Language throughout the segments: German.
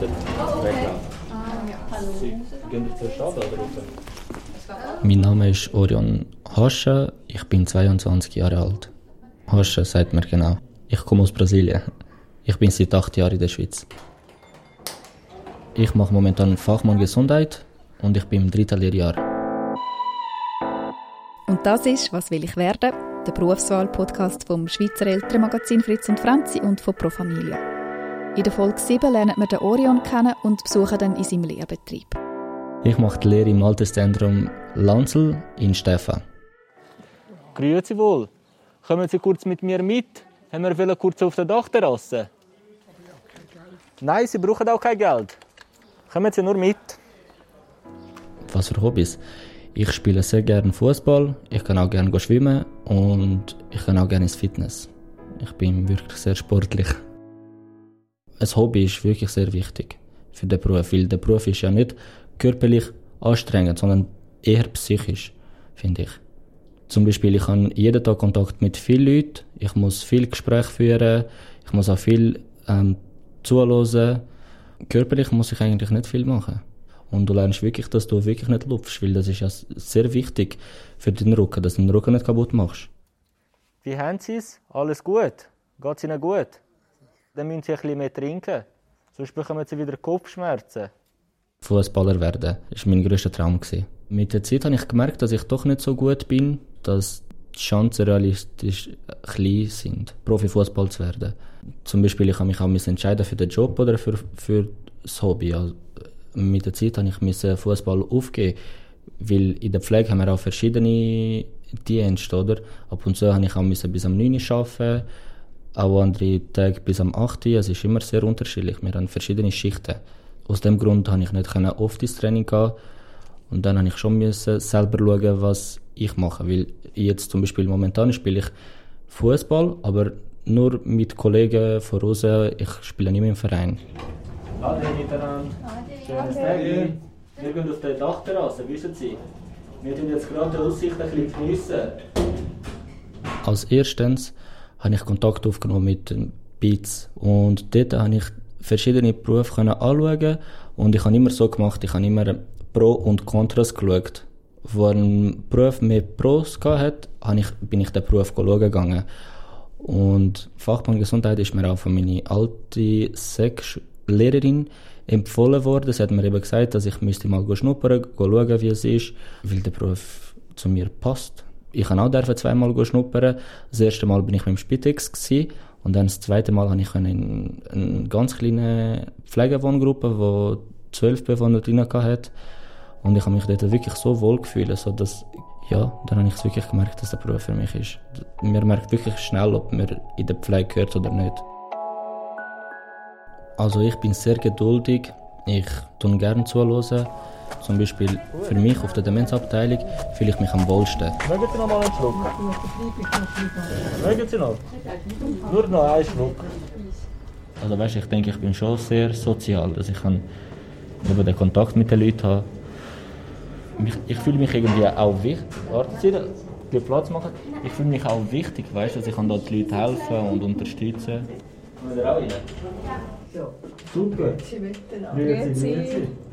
Sie gehen oder raus? Mein Name ist Orion Hasche, ich bin 22 Jahre alt. Hasche sagt mir genau. Ich komme aus Brasilien. Ich bin seit acht Jahren in der Schweiz. Ich mache momentan Fachmann Gesundheit und ich bin im dritten Lehrjahr. Und das ist «Was will ich werden?» der Berufswahl-Podcast vom Schweizer Elternmagazin Fritz und Franzi und von Pro Familia. In der Folge 7 lernen wir den Orion kennen und besuchen dann in seinem Lehrbetrieb. Ich mache die Lehre im Alterszentrum Lanzel in Stefan. Grüezi wohl. Kommen Sie kurz mit mir mit? Haben wir kurz auf der Dachterrasse? Nein, Sie brauchen auch kein Geld. Kommen Sie nur mit. Was für Hobbys? Ich spiele sehr gerne Fußball, ich kann auch gerne schwimmen und ich kann auch gerne ins Fitness. Ich bin wirklich sehr sportlich. Ein Hobby ist wirklich sehr wichtig für den Beruf, weil der Beruf ist ja nicht körperlich anstrengend, sondern eher psychisch, finde ich. Zum Beispiel, ich habe jeden Tag Kontakt mit vielen Leuten, ich muss viel Gespräch führen, ich muss auch viel ähm, zuhören. Körperlich muss ich eigentlich nicht viel machen. Und du lernst wirklich, dass du wirklich nicht lupfst, weil das ist ja sehr wichtig für den Rücken, dass du den Rücken nicht kaputt machst. Wie haben Sie es? Alles gut? Geht es Ihnen gut? Dann müssen Sie ein bisschen mehr trinken, sonst bekommen Sie wieder Kopfschmerzen. Fußballer werden war mein grösster Traum. Mit der Zeit habe ich gemerkt, dass ich doch nicht so gut bin, dass die Chancen realistisch klein sind, Profifußball zu werden. Zum Beispiel, ich habe mich auch entscheiden für den Job oder für, für das Hobby. Also, mit der Zeit musste ich Fußball aufgeben, weil in der Pflege haben wir auch verschiedene Dienste, oder? Ab und zu habe ich auch bis am 9 Uhr arbeiten, auch andere Tage bis am 8 Uhr. Es ist immer sehr unterschiedlich. Wir haben verschiedene Schichten. Aus dem Grund konnte ich nicht oft ins Training gehen. Und dann musste ich schon müssen selber schauen, was ich mache. Weil jetzt zum Beispiel momentan spiele ich Fußball, aber nur mit Kollegen von außen. Ich spiele nicht mehr im Verein. Ade miteinander. Schönes Tag. Wir gehen auf der Dachterrasse, wissen Sie? Wir tun jetzt gerade die Aussicht ein bisschen geniessen. Als erstes habe ich Kontakt aufgenommen mit Beats und dort habe ich verschiedene Berufe anschauen und ich habe immer so gemacht, ich habe immer Pro und Kontras geschaut. Wo ein Beruf mehr Pros hatte, bin ich den Beruf schauen gegangen. Und Fachmann Gesundheit ist mir auch von meiner alten Sek Lehrerin empfohlen worden. Sie hat mir eben gesagt, dass ich müsste mal schnuppern, schauen, wie es ist, weil der Beruf zu mir passt. Ich kann auch zweimal schnuppern. Das erste Mal bin ich mit dem Spitex und dann das zweite Mal habe ich in eine ganz kleine Pflegewohngruppe, wo zwölf Bewohner drin hatte. Und ich habe mich dort wirklich so wohl gefühlt, so dass, ja, dann habe ich wirklich gemerkt, dass der Beruf für mich ist. Man merkt wirklich schnell, ob man in der Pflege gehört oder nicht. Also ich bin sehr geduldig. Ich tue gerne zuhören. Zum Beispiel für mich auf der Demenzabteilung fühle ich mich am wohlsten. Mögen Sie noch mal einen Schluck? Mögen Sie noch? Nur noch einen Schluck. Also weißt, ich denke, ich bin schon sehr sozial, dass ich kann über den Kontakt mit den Leuten habe. Ich, ich fühle mich irgendwie auch wichtig. Warten Sie, die Platz machen. Ich fühle mich auch wichtig, weißt, dass ich kann dort die Leute helfen und unterstützen. Wollen auch rein? Ja. Super.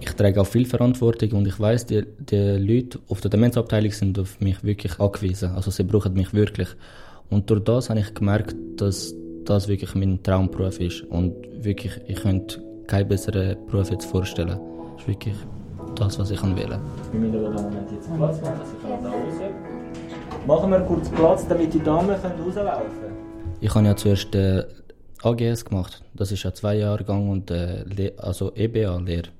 Ich trage auch viel Verantwortung und ich weiß, die, die Leute auf der Demenzabteilung sind auf mich wirklich angewiesen. Also sie brauchen mich wirklich. Und durch das habe ich gemerkt, dass das wirklich mein Traumberuf ist. Und wirklich, ich könnte keinen besseren Beruf jetzt vorstellen. Das ist wirklich das, was ich wählen Wir müssen aber Moment jetzt Platz machen, dass ich da raus Machen wir kurz Platz, damit die Damen rauslaufen können. Ich habe ja zuerst äh, AGS gemacht. Das ist ein zwei Jahre Gang und äh, also EBA-Lehre.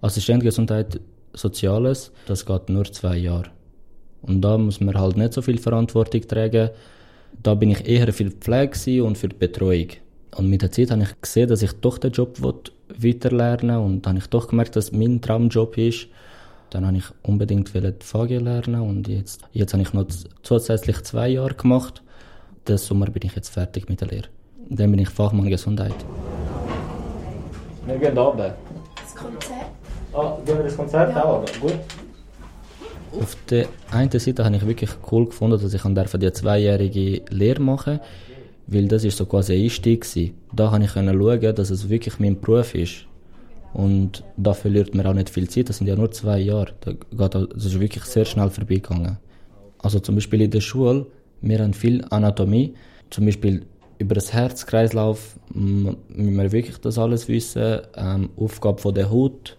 Assistent Gesundheit Soziales, das geht nur zwei Jahre. Und da muss man halt nicht so viel Verantwortung tragen. Da bin ich eher für die Pflege und für die Betreuung. Und mit der Zeit habe ich gesehen, dass ich doch den Job weiterlernen will. Und dann habe ich doch gemerkt, dass mein Traumjob ist. Dann habe ich unbedingt die VG lernen und jetzt, jetzt habe ich noch zusätzlich zwei Jahre gemacht. Diesen Sommer bin ich jetzt fertig mit der Lehre. Dann bin ich Fachmann Gesundheit. Wir gehen runter. Das Konzert? Ah, gehen wir das Konzert ja. auch Gut. Auf der einen Seite habe ich wirklich cool gefunden, dass ich die zweijährige Lehre machen weil das ist so quasi ein Einstieg war. Da konnte ich schauen, dass es wirklich mein Beruf ist. Und da verliert man auch nicht viel Zeit. Das sind ja nur zwei Jahre. Da geht, das ist wirklich sehr schnell vorbeigegangen. Also zum Beispiel in der Schule, wir haben viel Anatomie. Zum Beispiel über das Herzkreislauf müssen wir wirklich das alles wissen. Ähm, Aufgabe von der Haut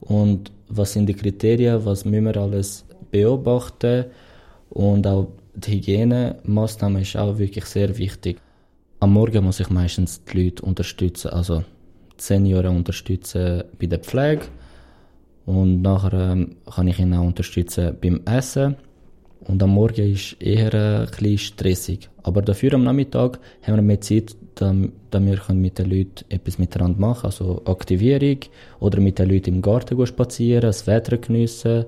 und was sind die Kriterien, was müssen wir alles beobachten und auch die Hygienemaßnahmen ist auch wirklich sehr wichtig. Am Morgen muss ich meistens die Leute unterstützen, also die Senioren unterstützen bei der Pflege und nachher ähm, kann ich ihnen auch unterstützen beim Essen. Und am Morgen ist eher äh, ein bisschen stressig. Aber dafür am Nachmittag haben wir mehr Zeit, damit wir mit den Leuten etwas miteinander machen können. Also Aktivierung oder mit den Leuten im Garten spazieren, das Wetter geniessen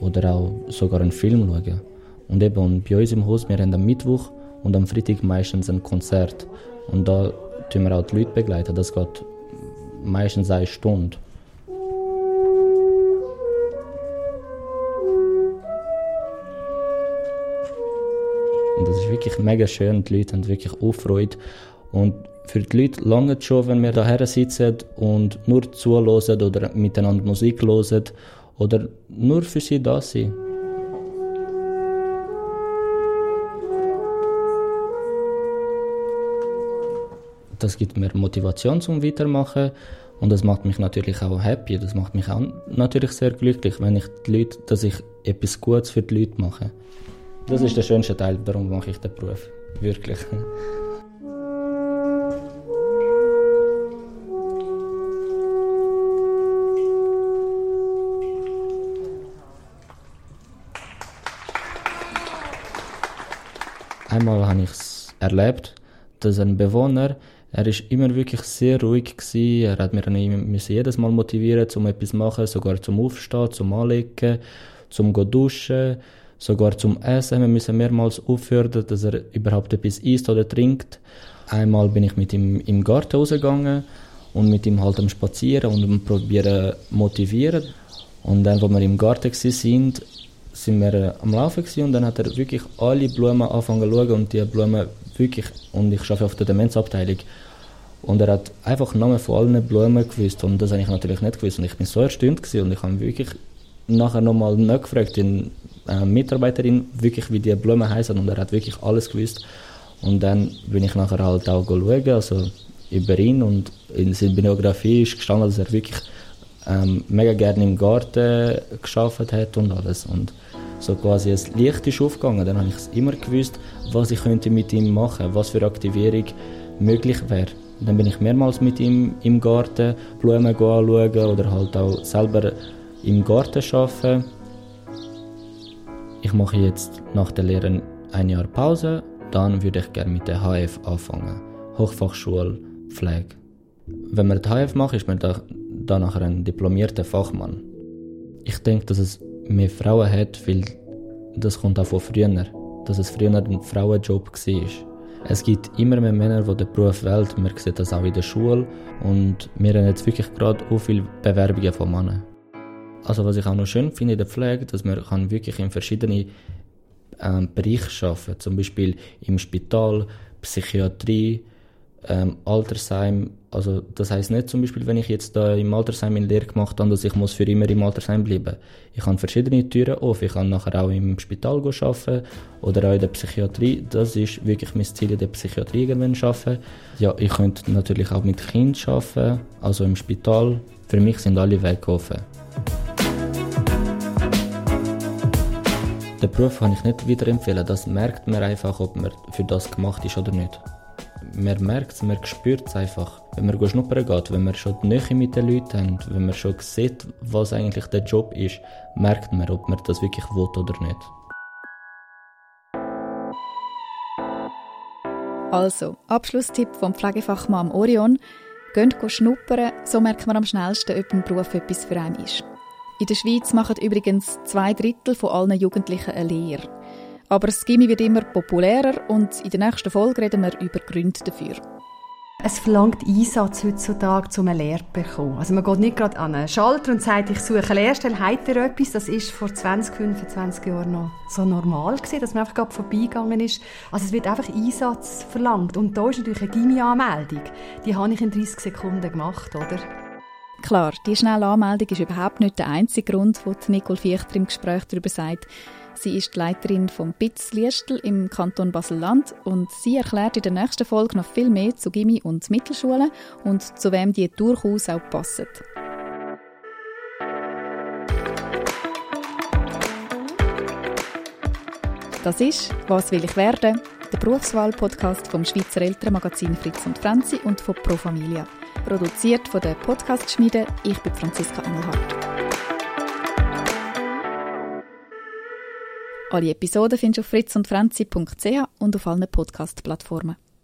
oder auch sogar einen Film schauen. Und eben bei uns im Haus, wir haben am Mittwoch und am Freitag meistens ein Konzert. Und da tun wir auch die Leute begleiten. Das geht meistens eine Stunde. Wirklich mega schön. Die Leute haben wirklich auch Freude. Und für die Leute lange schon, wenn wir daher sitzen und nur zuhören oder miteinander Musik hören oder nur für sie da sind. Das gibt mir Motivation zum Weitermachen und das macht mich natürlich auch happy. Das macht mich auch natürlich sehr glücklich, wenn ich die Leute, dass ich etwas Gutes für die Leute mache. Das ist der schönste Teil, darum mache ich den Beruf. Wirklich. Einmal habe ich es erlebt, dass ein Bewohner, er ist immer wirklich sehr ruhig gewesen. Er hat mir jedes Mal motivieren, zum etwas zu machen, sogar zum Aufstehen, zum Anlegen, zum duschen sogar zum Essen. Wir müssen mehrmals aufhören, dass er überhaupt etwas isst oder trinkt. Einmal bin ich mit ihm im Garten rausgegangen und mit ihm halt am Spazieren und am Probieren motivieren. Und dann, wo wir im Garten sind, sind wir äh, am Laufen und dann hat er wirklich alle Blumen angefangen zu schauen und die Blumen wirklich, und ich arbeite auf der Demenzabteilung, und er hat einfach Namen von allen Blumen gewusst und das habe ich natürlich nicht gewusst und ich bin so erstaunt gewesen und ich habe wirklich nachher nochmal nachgefragt, den äh, Mitarbeiterin, wirklich wie die Blumen heißen und er hat wirklich alles gewusst. Und dann bin ich nachher halt auch schauen, also über ihn und in seiner Biografie ist gestanden, dass er wirklich ähm, mega gerne im Garten geschafft hat und alles. Und so quasi ein Licht ist aufgegangen. Dann habe ich immer gewusst, was ich könnte mit ihm machen, was für Aktivierung möglich wäre. Dann bin ich mehrmals mit ihm im Garten Blumen anschauen oder halt auch selber im Garten arbeiten. Ich mache jetzt nach der Lehre ein Jahr Pause, dann würde ich gerne mit der HF anfangen. Hochfachschule Pflege. Wenn man die HF macht, ist man dann nachher ein diplomierter Fachmann. Ich denke, dass es mehr Frauen hat, weil das kommt auch von früher, dass es früher ein Frauenjob war. Es gibt immer mehr Männer, die den Beruf wählen. Man sieht das auch in der Schule. Und wir haben jetzt wirklich gerade auch viele Bewerbungen von Männern. Also was ich auch noch schön finde in der Pflege, dass man kann wirklich in verschiedene ähm, Bereiche arbeiten kann. Zum Beispiel im Spital, Psychiatrie, ähm, Altersheim. Also das heißt nicht zum Beispiel, wenn ich jetzt da im Altersheim in Lehre gemacht habe, dass ich muss für immer im Altersheim bleiben. Ich kann verschiedene Türen auf. Ich kann nachher auch im Spital arbeiten oder auch in der Psychiatrie. Das ist wirklich mein Ziel, in der Psychiatrie irgendwann arbeiten. Ja, ich könnte natürlich auch mit Kindern arbeiten, also im Spital. Für mich sind alle Wege offen. Den Beruf kann ich nicht weiterempfehlen. Das merkt man einfach, ob man für das gemacht ist oder nicht. Man merkt es, man spürt es einfach. Wenn man schnuppern geht, wenn man schon die Nähe mit den Leuten hat, wenn man schon sieht, was eigentlich der Job ist, merkt man, ob man das wirklich will oder nicht. Also, Abschlusstipp vom Pflegefachmann Orion. Geht schnuppern, so merkt man am schnellsten, ob ein Beruf etwas für einen ist. In der Schweiz machen übrigens zwei Drittel von allen Jugendlichen eine Lehre. Aber das Gimmi wird immer populärer und in der nächsten Folge reden wir über Gründe dafür. Es verlangt Einsatz heutzutage, um eine Lehre zu bekommen. Also man geht nicht gerade an einen Schalter und sagt, ich suche eine Lehrstelle, habt ihr etwas? Das ist vor 20, 25 Jahren noch so normal gewesen, dass man einfach gerade vorbeigegangen ist. Also es wird einfach Einsatz verlangt. Und da ist natürlich eine Gimmi-Anmeldung. Die habe ich in 30 Sekunden gemacht, oder? Klar, die schnelle Anmeldung ist überhaupt nicht der einzige Grund, wo Nicole Fichter im Gespräch darüber sagt. Sie ist die Leiterin vom BITS Liestel im Kanton Basel-Land und sie erklärt in der nächsten Folge noch viel mehr zu Gimmi und Mittelschulen und zu wem die durchaus auch passen. Das ist «Was will ich werden?» der Berufswahl-Podcast vom Schweizer Elternmagazin Fritz und Franzi und von Pro Familia. Produziert von der Podcast-Schmiede. Ich bin Franziska Engelhardt. Alle Episoden findest du auf fritzundfranzi.ch und auf allen Podcast-Plattformen.